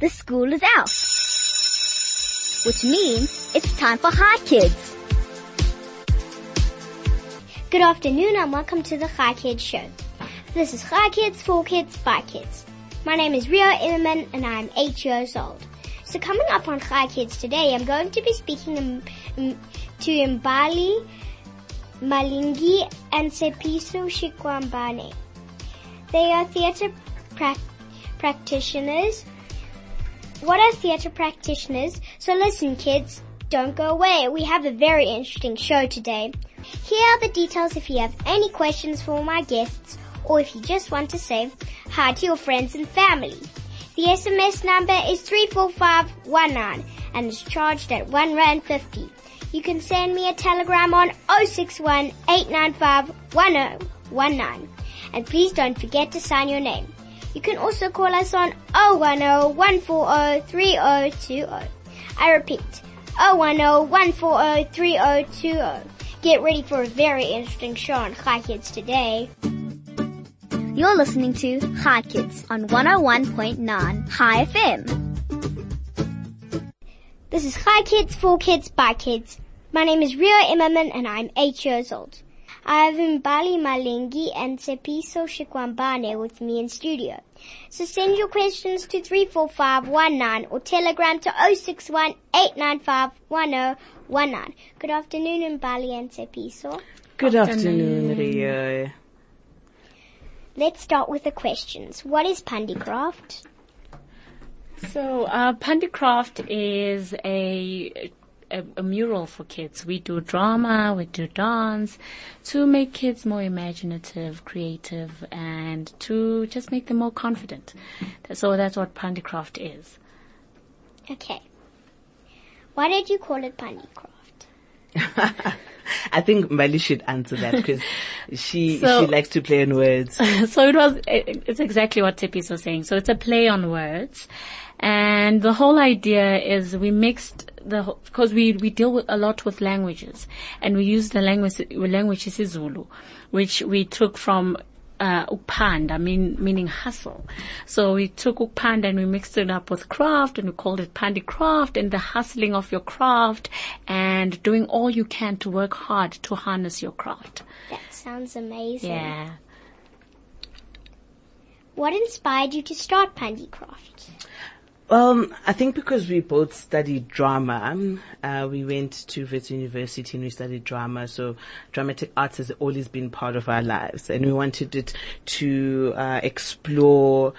the school is out. Which means it's time for Hi Kids. Good afternoon and welcome to the Hi Kids show. This is Hi Kids, for Kids, by Kids. My name is Rio Immerman and I'm 8 years old. So coming up on Hi Kids today, I'm going to be speaking to Mbali, Malinga and Tshepiso Shikwambane. They are theatre pra- practitioners. What are theatre practitioners? So listen kids, don't go away. We have a very interesting show today. Here are the details if you have any questions for my guests or if you just want to say hi to your friends and family. The SMS number is 34519 and is charged at 1 Rand 50. You can send me a telegram on 061 And please don't forget to sign your name. You can also call us on 010 140 3020. I repeat, 010 140 3020. Get ready for a very interesting show on Hi Kids today. You're listening to Hi Kids on 101.9 Hi FM. This is Hi Kids, for Kids, by Kids. My name is Rio Immerman and I'm 8 years old. I have Mbali Malinga and Tshepiso Shikwambane with me in studio. So send your questions to 34519 or telegram to 061 Good afternoon Mbali and Tshepiso. Good afternoon, Rio. Let's start with the questions. What is Pandicraft? So, uh, Pandicraft is a, a, a mural for kids. We do drama, we do dance to make kids more imaginative, creative, and to just make them more confident. So that's what Pandicraft is. Okay. Why did you call it Pandicraft? I think Mbali should answer that because she So- she likes to play on words. so it was, it's exactly what Tippis was saying. So it's a play on words. And the whole idea is we mixed the, because we, we deal with a lot with languages and we use the language, language isiZulu, which we took from uh, upanda, mean, meaning hustle. So we took upanda and we mixed it up with craft and we called it pandi craft and the hustling of your craft and doing all you can to work hard to harness your craft. That sounds amazing. Yeah. What inspired you to start Pandicraft? Um, I think because we both studied drama, uh, we went to Wits University and we studied drama. So dramatic arts has always been part of our lives, and we wanted it to uh, explore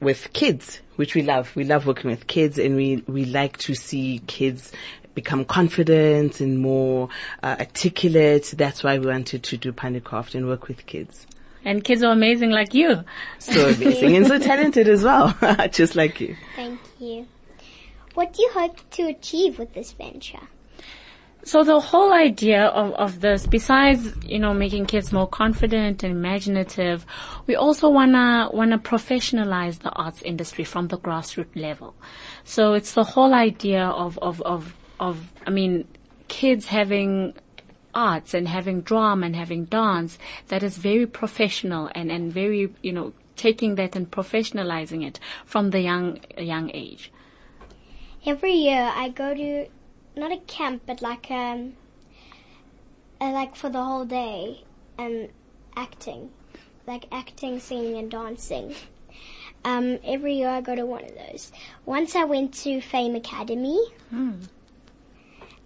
with kids, which we love. We love working with kids, and we we like to see kids become confident and more uh, articulate. That's why we wanted to do Pandicraft and work with kids. And kids are amazing like you. So amazing and so talented as well, just like you. Thank you. What do you hope to achieve with this venture? So the whole idea of, of this, besides, you know, making kids more confident and imaginative, we also wanna, wanna professionalize the arts industry from the grassroots level. So it's the whole idea of, of, of, of, I mean, kids having arts and having drama and having dance that is very professional and, and very, you know, taking that and professionalizing it from the young, young age. Every year I go to not a camp, but like um, uh, like for the whole day and acting, like acting, singing, and dancing. Um, every year I go to one of those. Once I went to Fame Academy,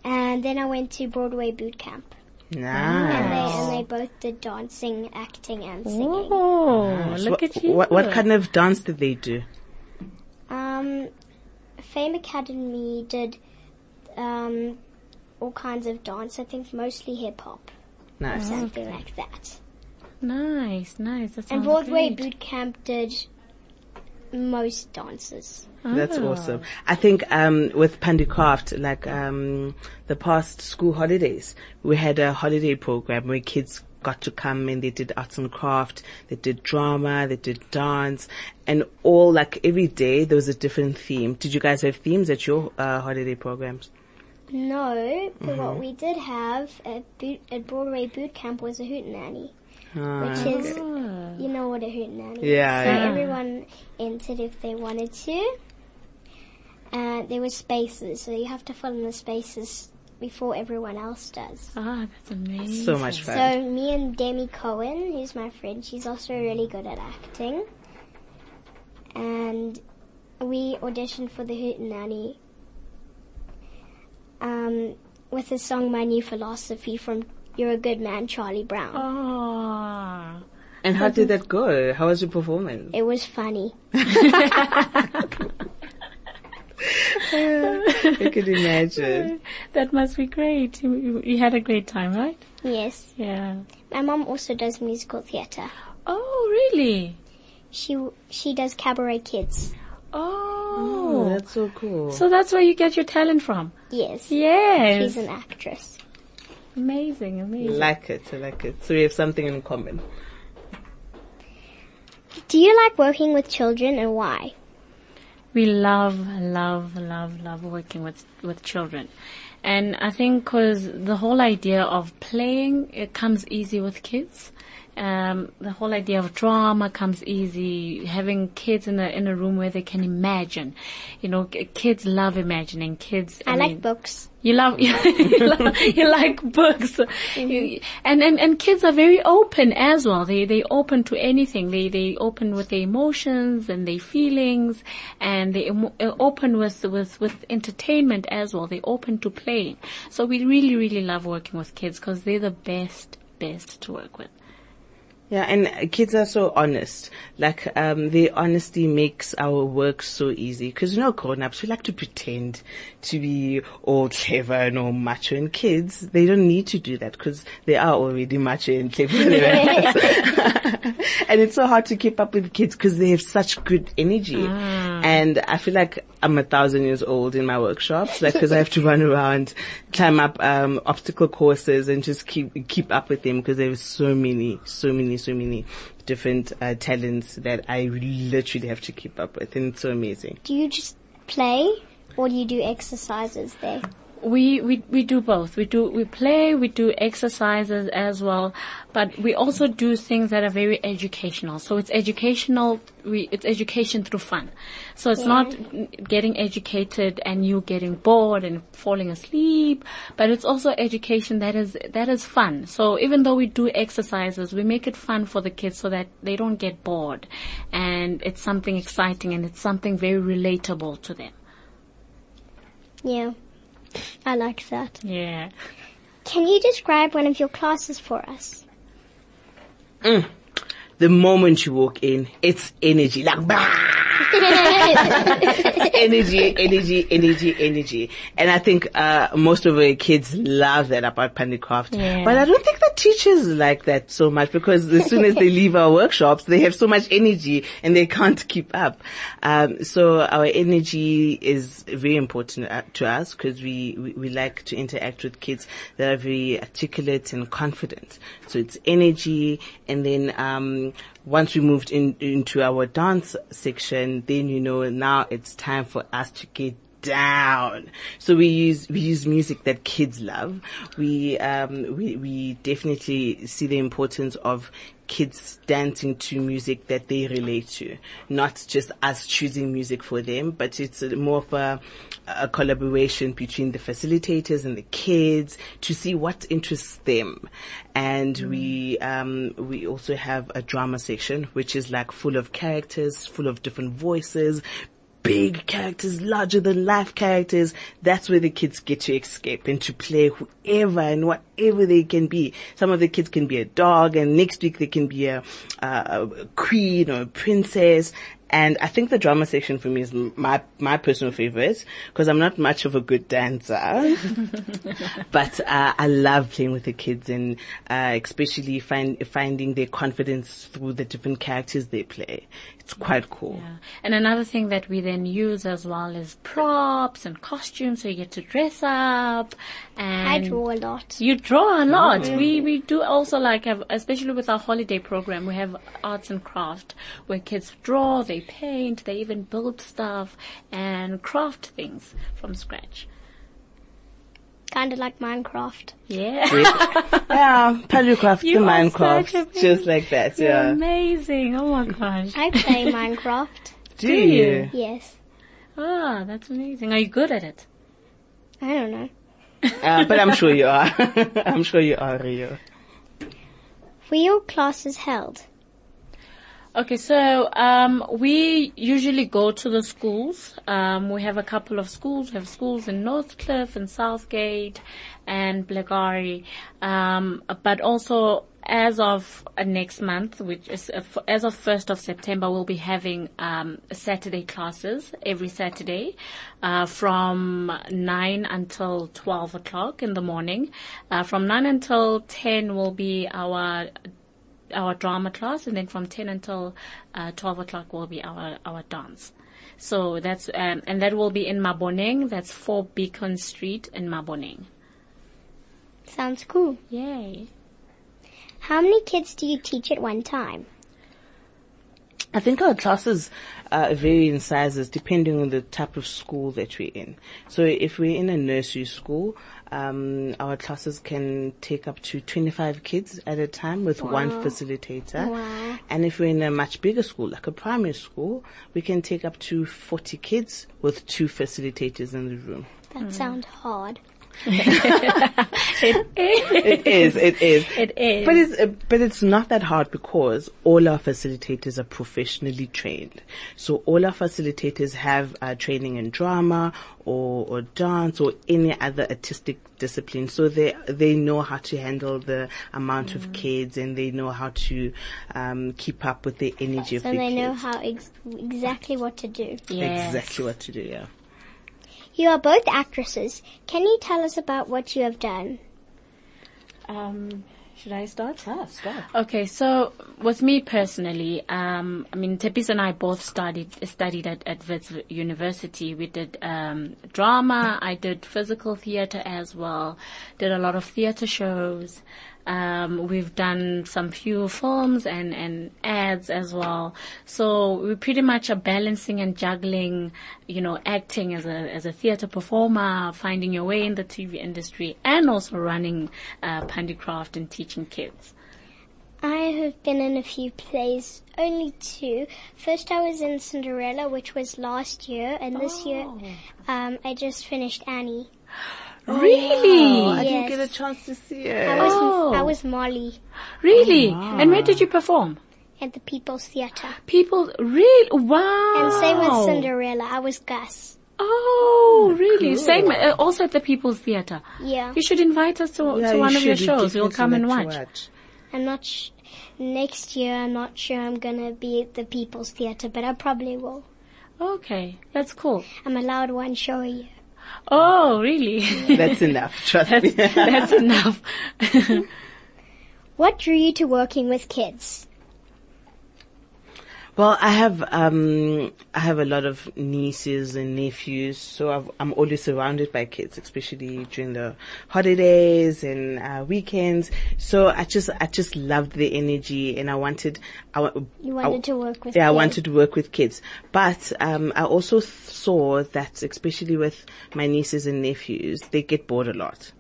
and then I went to Broadway Boot Camp, and Nice. they and they both did dancing, acting, and singing. Oh, look what, at you. What, what kind of dance did they do? Um, Fame Academy did um, all kinds of dance. I think mostly hip hop, Nice. something like that. Nice, nice. That And sounds Broadway great. Boot Camp did most dances. That's Oh. awesome. I think um, with Pandicraft, like um, the past school holidays, we had a holiday program where kids got to come and they did arts and craft, they did drama, they did dance, and all like every day there was a different theme. Did you guys have themes at your uh, holiday programs? No, but what we did have at, boot, at Broadway Boot Camp was a hootenanny, which is, you know what a hootenanny is. Yeah, So yeah. everyone entered if they wanted to. and there were spaces, so you have to fill in the spaces before everyone else does. Ah, that's amazing. So much fun. So me and Demi Cohen, who's my friend, she's also really good at acting. And we auditioned for the Hootenanny um, with the song My New Philosophy from You're a Good Man, Charlie Brown. Ah. and how did that go? How was your performance? It was funny. I could imagine. That must be great. You, you, you had a great time, right? Yes. Yeah. My mom also does musical theatre. Oh, really? She she does cabaret kids. Oh, Oh. that's so cool. So that's where you get your talent from. Yes. Yes. She's an actress. Amazing, amazing. like it, I like it. So we have something in common. Do you like working with children and why? we love, love, love, love working with with children, and I think because the whole idea of playing it comes easy with kids. Um, the whole idea of drama comes easy. Having kids in a in a room where they can imagine, you know, k- kids love imagining. Kids, I, I, like mean, books. You love you, love, you like books, You- and and and kids are very open as well. They they open to anything. They they open with their emotions and their feelings, and they emo- uh, open with with with entertainment as well. They open to playing. So we really really love working with kids because they're the best best to work with. Yeah, and kids are so honest. Like, um, their honesty makes our work so easy. Cause you know, grown-ups, we like to pretend to be all clever and all macho. And kids, they don't need to do that because they are already macho and clever. and it's so hard to keep up with kids because they have such good energy. And I feel like I'm a thousand years old in my workshops, like, cause I have to run around, climb up, um, obstacle courses and just keep, keep up with them because there's so many, so many, so many different, uh, talents that I literally have to keep up with. And it's so amazing. Do you just play or do you do exercises there? We, we, we do both. We do, we play, we do exercises as well, but we also do things that are very educational. So it's educational, we, it's education through fun. So it's not getting educated and you getting bored and falling asleep, but it's also education that is, that is fun. So even though we do exercises, we make it fun for the kids so that they don't get bored and it's something exciting and it's something very relatable to them. Yeah. I like that. Yeah. Can you describe one of your classes for us? Mm. The moment you walk in, it's energy, like energy, energy, energy, energy. And I think, uh, most of our kids love that about Pandicraft. Yeah. But I don't think the teachers like that so much because as soon as they leave our workshops, they have so much energy and they can't keep up. Um, so our energy is very important uh, to us because we, we, we like to interact with kids that are very articulate and confident. So it's energy and then, um, once we moved in, into our dance section, then you know now it's time for us to get down. So we use we use music that kids love. We um we we definitely see the importance of kids dancing to music that they relate to, not just us choosing music for them, but it's more of a, a collaboration between the facilitators and the kids to see what interests them. And we, um, we also have a drama section, which is like full of characters, full of different voices, big characters, larger than life characters. That's where the kids get to escape and to play whoever and whatever they can be. Some of the kids can be a dog and next week they can be a, a, a queen or a princess. And I think the drama section for me is my, my personal favorite because I'm not much of a good dancer. but, uh, I love playing with the kids and, uh, especially find, finding their confidence through the different characters they play. It's quite cool. Yeah. And another thing that we then use as well is props and costumes so you get to dress up and I draw a lot. you draw a lot. Mm. We we do also like have especially with our holiday program we have arts and craft where kids draw, they paint, they even build stuff and craft things from scratch. Kind of like Minecraft. Yeah. Yeah, Palucraft, You the Minecraft, just like that, You're yeah. amazing. Oh my gosh. I play Minecraft. Do do you? you? Yes. Ah, that's amazing. Are you good at it? I don't know. Uh, but I'm sure you are. I'm sure you are, Rio. Were your classes held? Okay, so um, we usually go to the schools. Um, we have a couple of schools. We have schools in Northcliffe and Southgate and Blackari. Um, but also as of next month, which is uh, as of 1st of September, we'll be having um, Saturday classes every Saturday uh, from 9 until 12 o'clock in the morning. Uh, from 9 until 10 will be our our drama class, and then from 10 until uh, 12 o'clock will be our, our dance. So that's, um, and that will be in Maboneng. That's 4 Beacon Street in Maboneng. Sounds cool. Yay. How many kids do you teach at one time? I think our classes uh, vary in sizes depending on the type of school that we're in. So if we're in a nursery school, um, our classes can take up to 25 kids at a time with one facilitator. Wow. And if we're in a much bigger school, like a primary school, we can take up to 40 kids with two facilitators in the room. That sounds hard. It is, it is. It is. But it's, uh, but it's not that hard because all our facilitators are professionally trained. So all our facilitators have uh, training in drama or, or dance or any other artistic discipline. So they, they know how to handle the amount of kids and they know how to, um, keep up with the energy of the So the they know how ex- exactly what to do. Yes. Exactly what to do, yeah. You are both actresses. Can you tell us about what you have done? Um, should I start? Ah, stop. Okay, so with me personally, um, I mean, Tepis and I both studied studied at at Wits University. We did um, drama. I did physical theater as well. Did a lot of theater shows. Um, we've done some few films and and ads as well. So we pretty much are balancing and juggling, you know, acting as a as a theater performer, finding your way in the TV industry, and also running uh, Pandicraft and teaching kids. I have been in a few plays, only two. First I was in Cinderella, which was last year, and this year, um, I just finished Annie. Really? Oh, I didn't Yes. get a chance to see I it. was, Oh. I was Molly Really? And where did you perform? at the People's Theatre. People, really? Wow. And same with Cinderella, I was Gus. Oh, really? Same, uh, also at the People's Theatre. Yeah. You should invite us to, Yeah, to you one of your shows. We'll come and like to watch. I'm not sh- next year, I'm not sure I'm gonna be at the People's Theatre, but I probably will. Okay, that's cool. I'm allowed one show a year. Oh, really? That's enough, trust me. that's enough. What drew you to working with kids? Well, I have um, I have a lot of nieces and nephews, so I've, I'm always surrounded by kids, especially during the holidays and uh, weekends. So I just I just loved the energy, and I wanted I You I- wanted to work with yeah, I kids. wanted to work with kids, but um, I also th- saw that, especially with my nieces and nephews, they get bored a lot.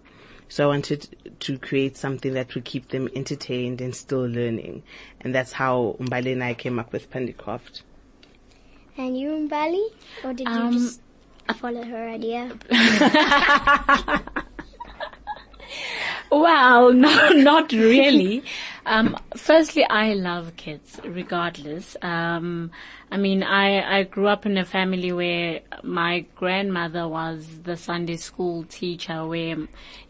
So I wanted to create something that would keep them entertained and still learning. And that's how Mbali and I came up with Pandicraft. And you in Bali? Or did you Um, just follow her idea? Well, no, not really. Um, firstly, I love kids, regardless. Um, I mean, I, I grew up in a family where my grandmother was the Sunday school teacher where,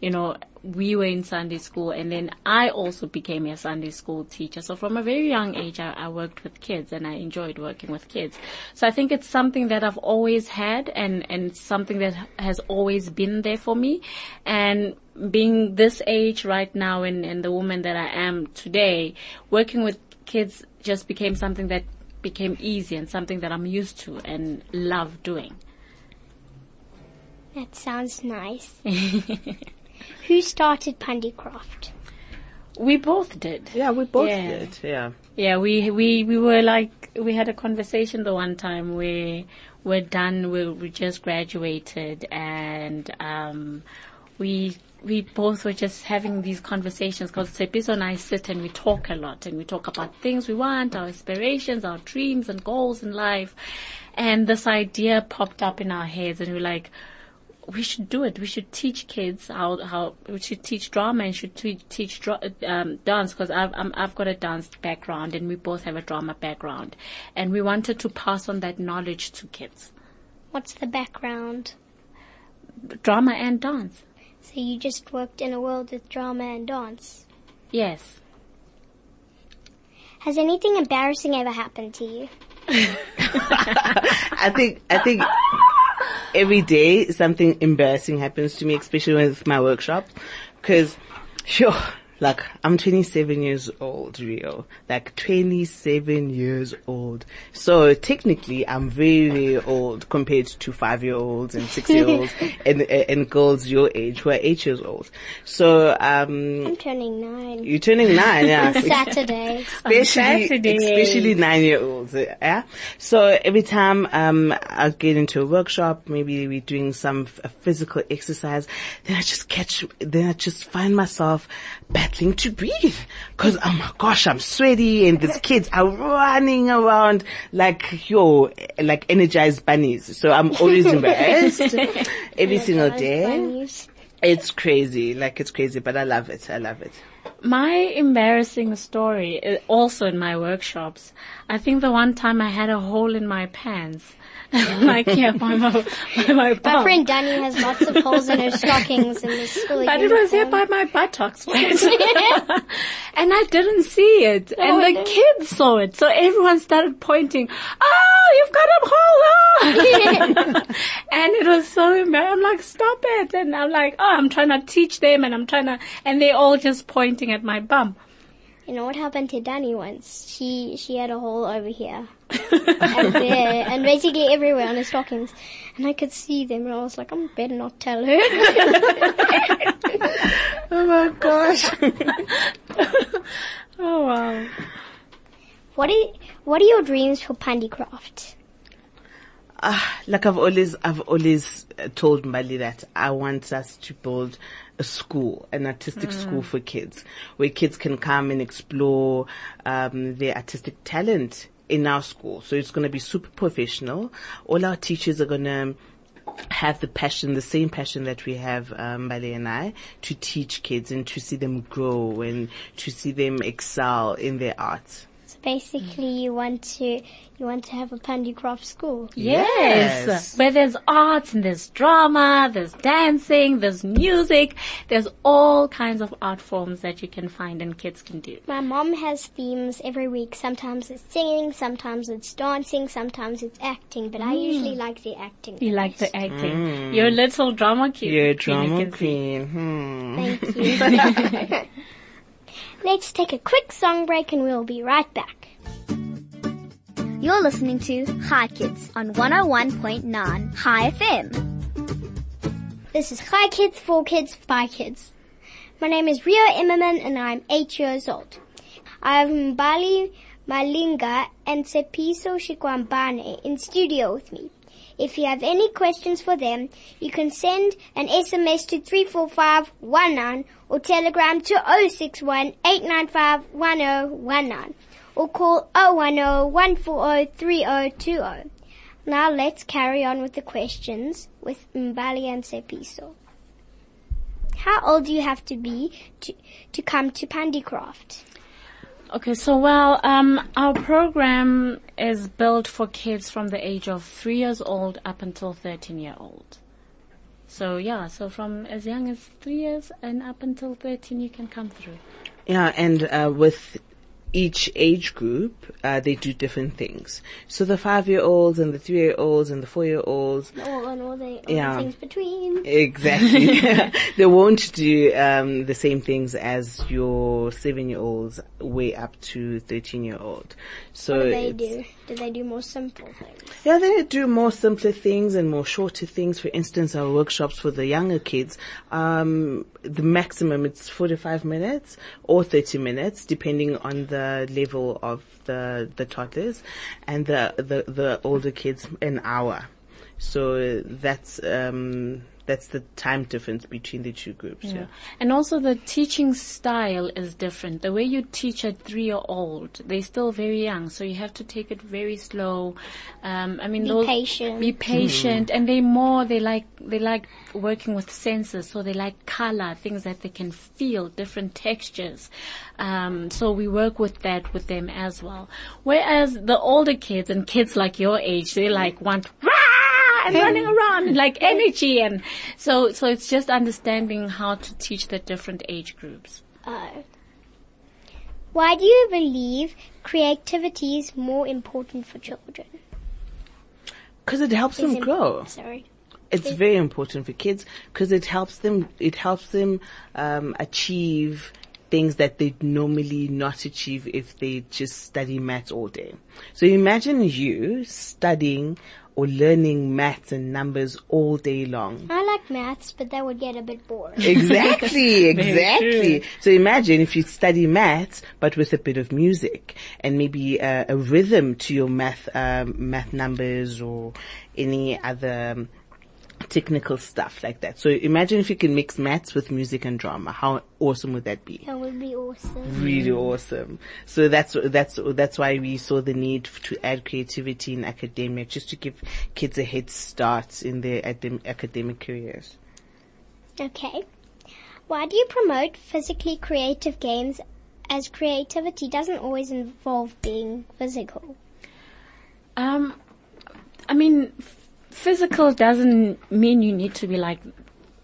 you know, we were in Sunday school and then I also became a Sunday school teacher. So from a very young age, I, I worked with kids and I enjoyed working with kids. So I think it's something that I've always had and, and something that has always been there for me. And being this age right now and, and the woman that I am today, working with kids just became something that became easy and something that I'm used to and love doing. That sounds nice. Who started Pandicraft? We both did. Yeah, we both Yeah. did. Yeah. Yeah, we we we were like we had a conversation the one time where we're done, we we just graduated, and um, we we both were just having these conversations because Tshepiso and I sit and we talk a lot and we talk about things we want, our aspirations, our dreams and goals in life. And this idea popped up in our heads and we we're like, we should do it. We should teach kids how, how, we should teach drama and should teach, teach um, dance because I've, i have got a dance background and we both have a drama background. And we wanted to pass on that knowledge to kids. What's the background? Drama and dance. So you just worked in a world with drama and dance? Yes. Has anything embarrassing ever happened to you? I think, I think every day something embarrassing happens to me, especially with my workshop. Cause, sure, like, I'm 27 years old, Rio. Like, 27 years old. So technically, I'm very, very old compared to five year olds and six year olds and, and girls your age who are eight years old. So, um. I'm turning nine. You're turning nine, yeah. Saturday. Especially, Saturday. especially nine year olds, yeah. So every time, um, I get into a workshop, maybe we're doing some f- physical exercise, then I just catch, then I just find myself battling to breathe. Cause, oh my gosh, I'm sweaty and these kids are running around like, yo, like energized bunnies. So I'm always embarrassed every single day. Bunnies. It's crazy. Like it's crazy, but I love it. I love it. My embarrassing story, uh, also in my workshops, I think the one time I had a hole in my pants. like, yeah, by my, by my My friend Danny has lots of holes in her stockings in the school But it was here by my buttocks. and I didn't see it. and the no. kids saw it. So everyone started pointing, oh, you've got a hole. oh." and it was so embarrassing. I'm like, stop it. And I'm like, oh, I'm trying to teach them and I'm trying to, and they're all just pointing at my bum. You know what happened to Danny once? She she had a hole over here, and there, and basically everywhere on her stockings, and I could see them, and I was like, I am better not tell her. Oh my gosh. Oh wow. What are what are your dreams for Pandicraft? Ah, like I've always, I've always uh, told Mbali that I want us to build a school, an artistic school for kids, where kids can come and explore um, their artistic talent in our school. So it's going to be super professional. All our teachers are going to have the passion, the same passion that we have, um, Mbali and I, to teach kids and to see them grow and to see them excel in their art. So basically, you want to you want to have a Pandicraft school. Yes. Yes. Where there's arts and there's drama, there's dancing, there's music, there's all kinds of art forms that you can find and kids can do. My mom has themes every week. Sometimes it's singing, sometimes it's dancing, sometimes it's acting. But I usually like the acting. You like the acting. You're a little drama queen. You're a drama can queen. Hmm. Thank you. Let's take a quick song break and we'll be right back. You're listening to Hi Kids on 101.9 Hi FM. This is Hi Kids, for Kids, by Kids. My name is Rio Immerman and I'm eight years old. I have Mbali Malinga and Tshepiso Shikwambane in studio with me. If you have any questions for them, you can send an SMS to 34519 or telegram to 061 895 1019 or call 010 140 3020. Now let's carry on with the questions with Mbali and Tshepiso. How old do you have to be to, to come to Pandicraft? Okay, so well, um, our program is built for kids from the age of three years old up until 13 year old. So yeah, so from as young as three years and up until 13 you can come through. Yeah, and uh, with each age group, uh, they do different things. So the five-year-olds and the three-year-olds and the four-year-olds, All and all the, all Yeah. the things between. exactly, they won't do um, the same things as your seven-year-olds way up to thirteen-year-old. So What do they do? Do they do more simple things? Yeah, they do more simpler things and more shorter things. For instance, our workshops for the younger kids, um, the maximum it's 45 minutes or 30 minutes, depending on the level of the, the toddlers and the, the, the older kids an hour. So that's, um, that's the time difference between the two groups. Yeah. And also the teaching style is different. The way you teach a three-year-old, they're still very young, so you have to take it very slow. Um, I mean, Be patient. Be patient, and they more they like they like working with senses, so they like color, things that they can feel, different textures. Um, so we work with that with them as well. Whereas the older kids and kids like your age, they like want rah and running around and like energy and so so it's just understanding how to teach the different age groups. Uh, why do you believe creativity is more important for children? Cause it helps them Is it- grow. Sorry. It's very important for kids because it helps them, it helps them, um, achieve things that they'd normally not achieve if they just study maths all day. So imagine you studying or learning maths and numbers all day long. I like maths, but that would get a bit boring. Exactly, exactly. So imagine if you study maths, but with a bit of music and maybe uh, a rhythm to your math, um, math numbers or any other um, technical stuff like that. So imagine if you can mix maths with music and drama. How awesome would that be? That would be awesome. Really awesome. So that's that's that's why we saw the need to add creativity in academia, just to give kids a head start in their academ- academic careers. Okay. Why do you promote physically creative games as creativity doesn't always involve being physical? Um, I mean, f- physical doesn't mean you need to be like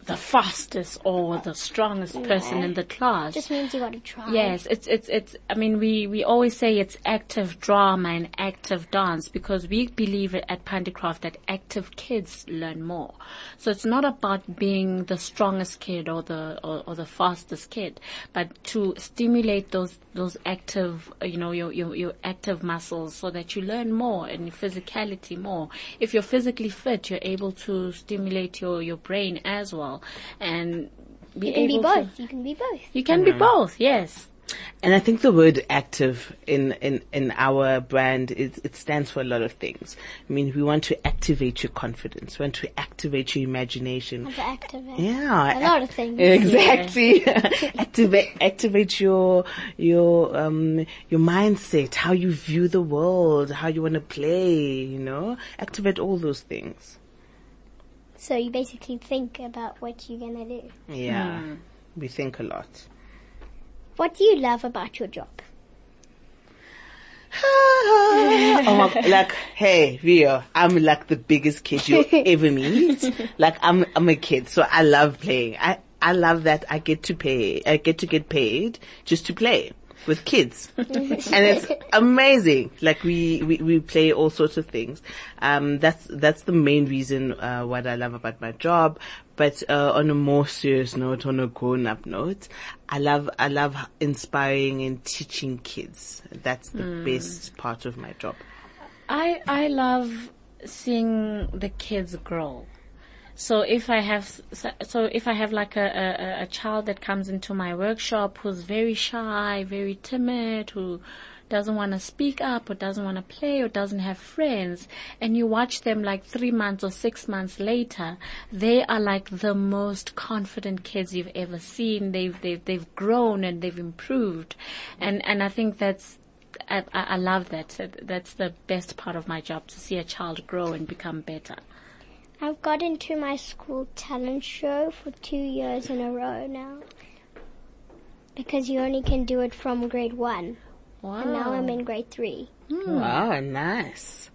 the fastest or the strongest person in the class. Just means you gotta try. Yes, it's it's it's. I mean, we we always say it's active drama and active dance because we believe at Pandicraft that active kids learn more. So it's not about being the strongest kid or the or, or the fastest kid, but to stimulate those those active, you know, your your your active muscles so that you learn more and your physicality more. If you're physically fit, you're able to stimulate your your brain as well and. Be You can be able to- both. You can be both. you can be both, yes. And I think the word active in, in, in our brand, it, it stands for a lot of things. I mean, we want to activate your confidence. We want to activate your imagination. To activate. Yeah. A lot of things. Exactly. activate, activate your, your, um, your mindset, how you view the world, how you want to play, you know, activate all those things. So you basically think about what you're gonna do. Yeah. Hmm. We think a lot. What do you love about your job? oh my, like, hey, Rio, I'm like the biggest kid you'll ever meet. Like, I'm, I'm a kid, so I love playing. I, I love that I get to pay, I get to get paid just to play with kids. and it's amazing. Like we, we, we play all sorts of things. Um, that's, that's the main reason, uh, what I love about my job. But, uh, on a more serious note, on a grown up note, I love, I love inspiring and teaching kids. That's the best part of my job. I I love seeing the kids grow. So if I have so if I have like a, a, a child that comes into my workshop who's very shy, very timid, who doesn't want to speak up or doesn't want to play or doesn't have friends and you watch them like three months or six months later, they are like the most confident kids you've ever seen. They've, they've, they've grown and they've improved. And, and I think that's, I, I love. That- That's the best part of my job to see a child grow and become better. I've got into my school talent show for two years in a row now. Because you only can do it from grade one. Wow. And now I'm in grade three. Hmm. Wow, nice.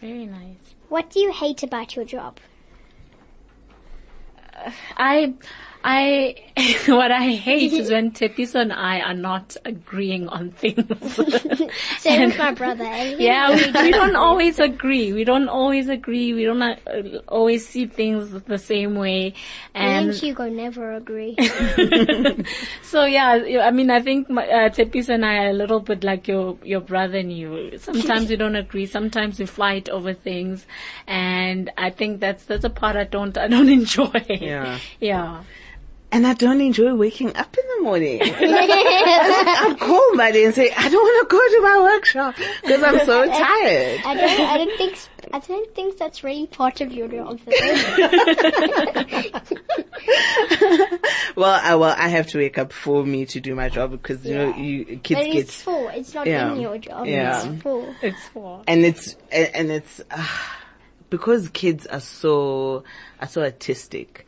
Very nice. What do you hate about your job? I, I, what I hate is when Tepiso and I are not agreeing on things. Same with my brother. yeah, we, we don't always agree. We don't always agree. We don't uh, always see things the same way. Me And and Hugo never agree. so yeah, I mean, I think my, uh, Tepiso and I are a little bit like your your brother and you. Sometimes we don't agree. Sometimes we fight over things, and I think that's that's a part I don't I don't enjoy. Yeah. Yeah. And I don't enjoy waking up in the morning. I'm call Maddie and say, I don't want to go to my workshop because I'm so tired. I don't, I don't think I don't think that's really part of your job. Well, I, well, I have to wake up for me to do my job because, you know, you, kids but get, it's for. It's not Yeah. in your job. Yeah. It's for. It's for. and it's, and and it's, uh, because kids are so, are so artistic.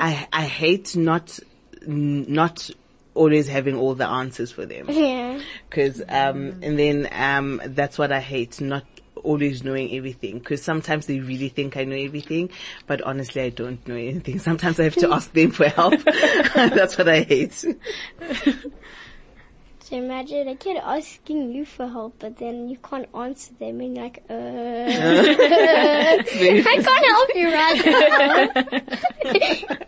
I, I hate not, not always having all the answers for them. Yeah. Cause, um, and then, um, that's what I hate, not always knowing everything. Cause sometimes they really think I know everything, but honestly I don't know anything. Sometimes I have to ask them for help. that's what I hate. So imagine a kid asking you for help, but then you can't answer them, and you're like, uh, I can't help you right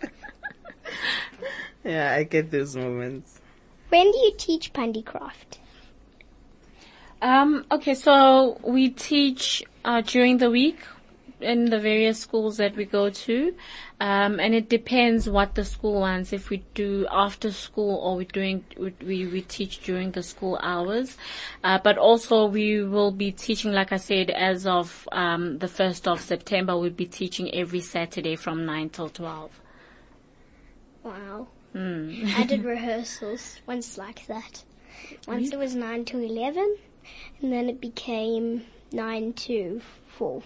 now. Yeah, I get those moments. when do you teach Pandicraft? Um, okay, so we teach uh, during the week in the various schools that we go to, um, and it depends what the school wants. If we do after school or we're doing we we, teach during the school hours, uh, but also we will be teaching, like I said, as of um, the first of September, we'll be teaching every Saturday from nine till twelve. Wow. Hmm. I did rehearsals once like that. Once it was 9 to 11, and then it became 9 to 4.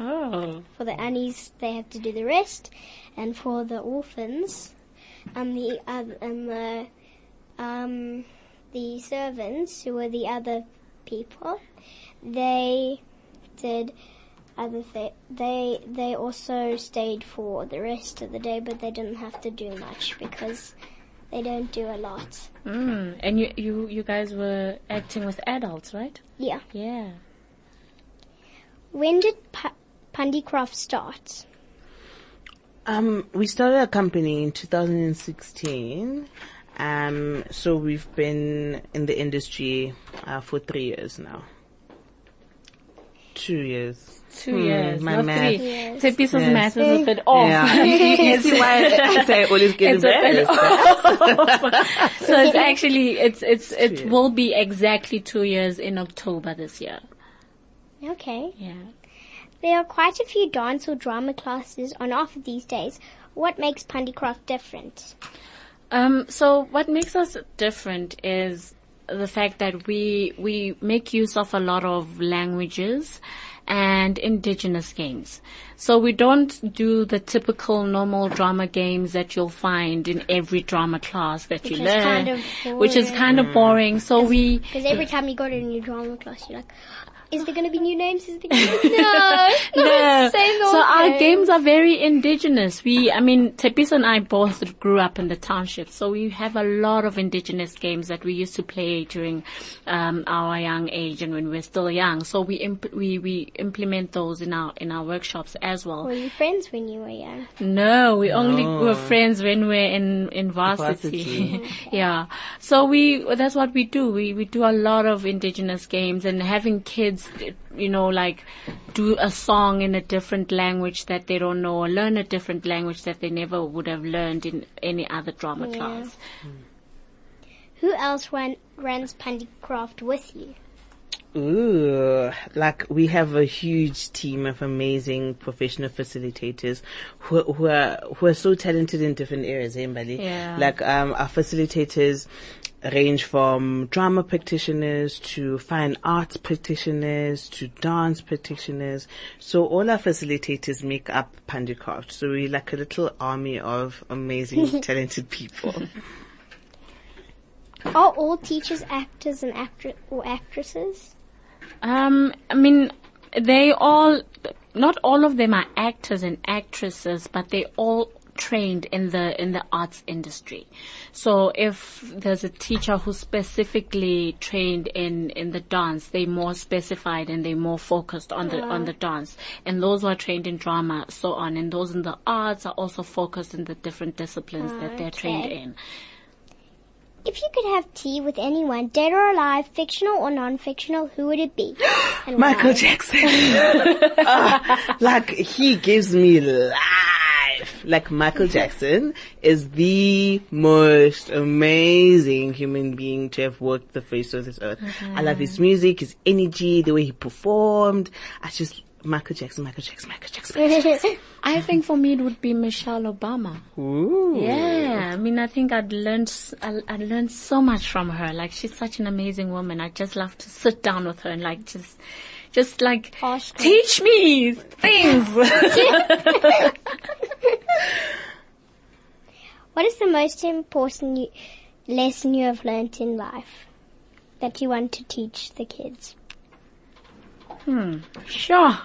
Oh, For the Annies, they had to do the rest, and for the orphans, and the other, and the, um, the servants, who were the other people, they did other thi- they they also stayed for the rest of the day, but they didn't have to do much because they don't do a lot. mm. and you you you guys were acting with adults, right? Yeah. Yeah. When did Pandicraft start? Um, we started a company in 2016. Um, so we've been in the industry uh, for three years now. Two years. Two Hmm, years, my not math. three. Yes. Tepiso's Yes. math is a bit off. Yeah, you, you see why I say I always get It's a bit embarrassed. so it's actually it's it's it years. will be exactly two years in October this year. Okay. Yeah. There are quite a few dance or drama classes on offer these days. What makes Pandicraft different? Um, so what makes us different is the fact that we we make use of a lot of languages and indigenous games. So we don't do the typical normal drama games that you'll find in every drama class that you Which is learn, kind of which is kind of boring. So we Because every time you go to a new drama class, you're like, is there going to be new names? Is there gonna be no, No. Same old So our names. games are very indigenous. We, I mean, Tepis and I both grew up in the township, so we have a lot of indigenous games that we used to play during um, our young age and when we were still young. So we imp- we we implement those in our in our workshops as well. Were you friends when you were young? No, we only were friends when we're in, in varsity. Varsity. yeah. So we, that's what we do. We, we do a lot of indigenous games and having kids, you know, like do a song in a different language that they don't know or learn a different language that they never would have learned in any other drama Yeah. class. Hmm. Who else ran, runs Pandicraft with you? Ooh, like we have a huge team of amazing professional facilitators who, who are who are so talented in different areas. Eh, Mbali? Yeah. Like um, our facilitators range from drama practitioners to fine arts practitioners to dance practitioners. So all our facilitators make up Pandicraft. So we're like a little army of amazing, talented people. Are all teachers actors and actri- or actresses? Um, I mean, they all, not all of them are actors and actresses, but they all trained in the in the arts industry. So if there's a teacher who's specifically trained in in the dance, they're more specified and they're more focused on the on the dance. And those who are trained in drama, so on, and those in the arts are also focused in the different disciplines that they're trained in. If you could have tea with anyone, dead or alive, fictional or non-fictional, who would it be? Michael? Jackson. Ah, like he gives me life. Like Michael Jackson is the most amazing human being to have walked the face of this earth. I love his music, his energy, the way he performed. I just Michael Jackson, Michael Jackson, Michael Jackson. Michael Jackson. I think for me it would be Michelle Obama. Ooh. Yeah, I mean, I think I'd learned, s- I, I learned so much from her. Like, she's such an amazing woman. I just love to sit down with her and like just, just like Ask her. teach me things. What is the most important lesson you have learnt in life that you want to teach the kids? Sure,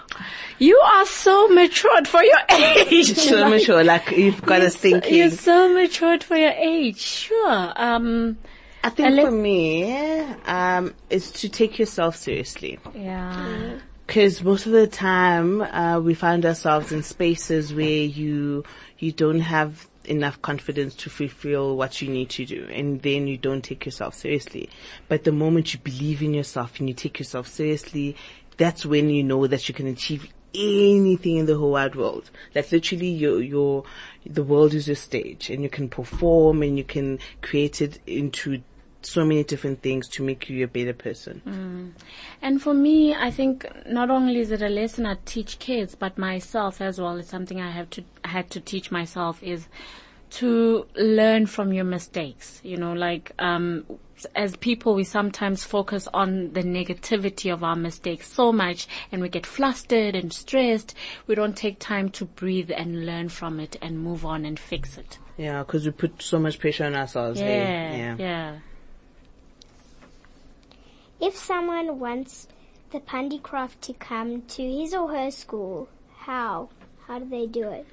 you are so matured for your age. So mature, like you've got us thinking. You're so matured for your age. Sure. Um. I think for me, um, is to take yourself seriously. Yeah. Because most of the time, uh, we find ourselves in spaces where you, you don't have enough confidence to fulfill what you need to do. And then you don't take yourself seriously. But the moment you believe in yourself and you take yourself seriously, that's when you know that you can achieve anything in the whole wide world. That's literally your, your, the world is your stage and you can perform and you can create it into so many different things to make you a better person. Mm. And for me, I think not only is it a lesson I teach kids, but myself as well. It's something I have to had to teach myself is to learn from your mistakes. You know, like um, as people, we sometimes focus on the negativity of our mistakes so much, and we get flustered and stressed. We don't take time to breathe and learn from it and move on and fix it. Yeah, because we put so much pressure on ourselves. Yeah, eh? yeah. yeah. If someone wants the Pandicraft to come to his or her school, how? How do they do it?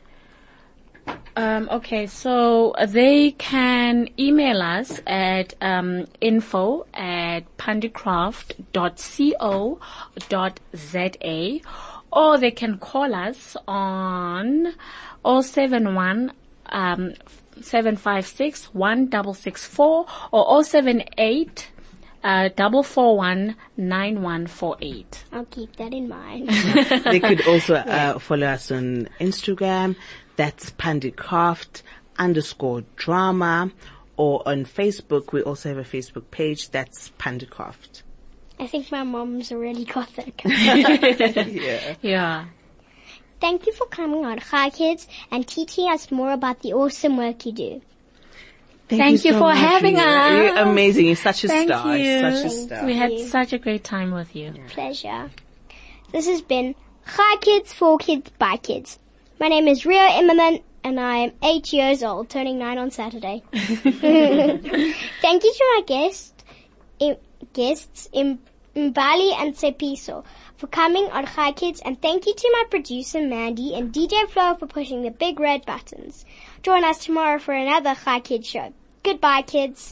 Um, okay, so they can email us at um, info at pandicraft.co.za or they can call us on 071 um, 756 1664 or 078 uh, 441 9148. I'll keep that in mind. they could also uh, follow us on Instagram. That's Pandicraft underscore drama. Or on Facebook, we also have a Facebook page. That's Pandicraft. I think my mom's already got that. Yeah. Yeah. Thank you for coming on Hi Kids and teaching us more about the awesome work you do. Thank you for much, having Rita. us. You're amazing. You're such a Thank star. you. You're such a star. We had you. such a great time with you. Pleasure. This has been Hi Kids, for Kids, by Kids. My name is Rio Immerman and I am eight years old, turning nine on Saturday. Thank you to my guest, i- guests, in Mbali and Tshepiso for coming on Hi Kids and thank you to my producer Mandy and DJ Flo for pushing the big red buttons. Join us tomorrow for another Hi Kids show. Goodbye kids.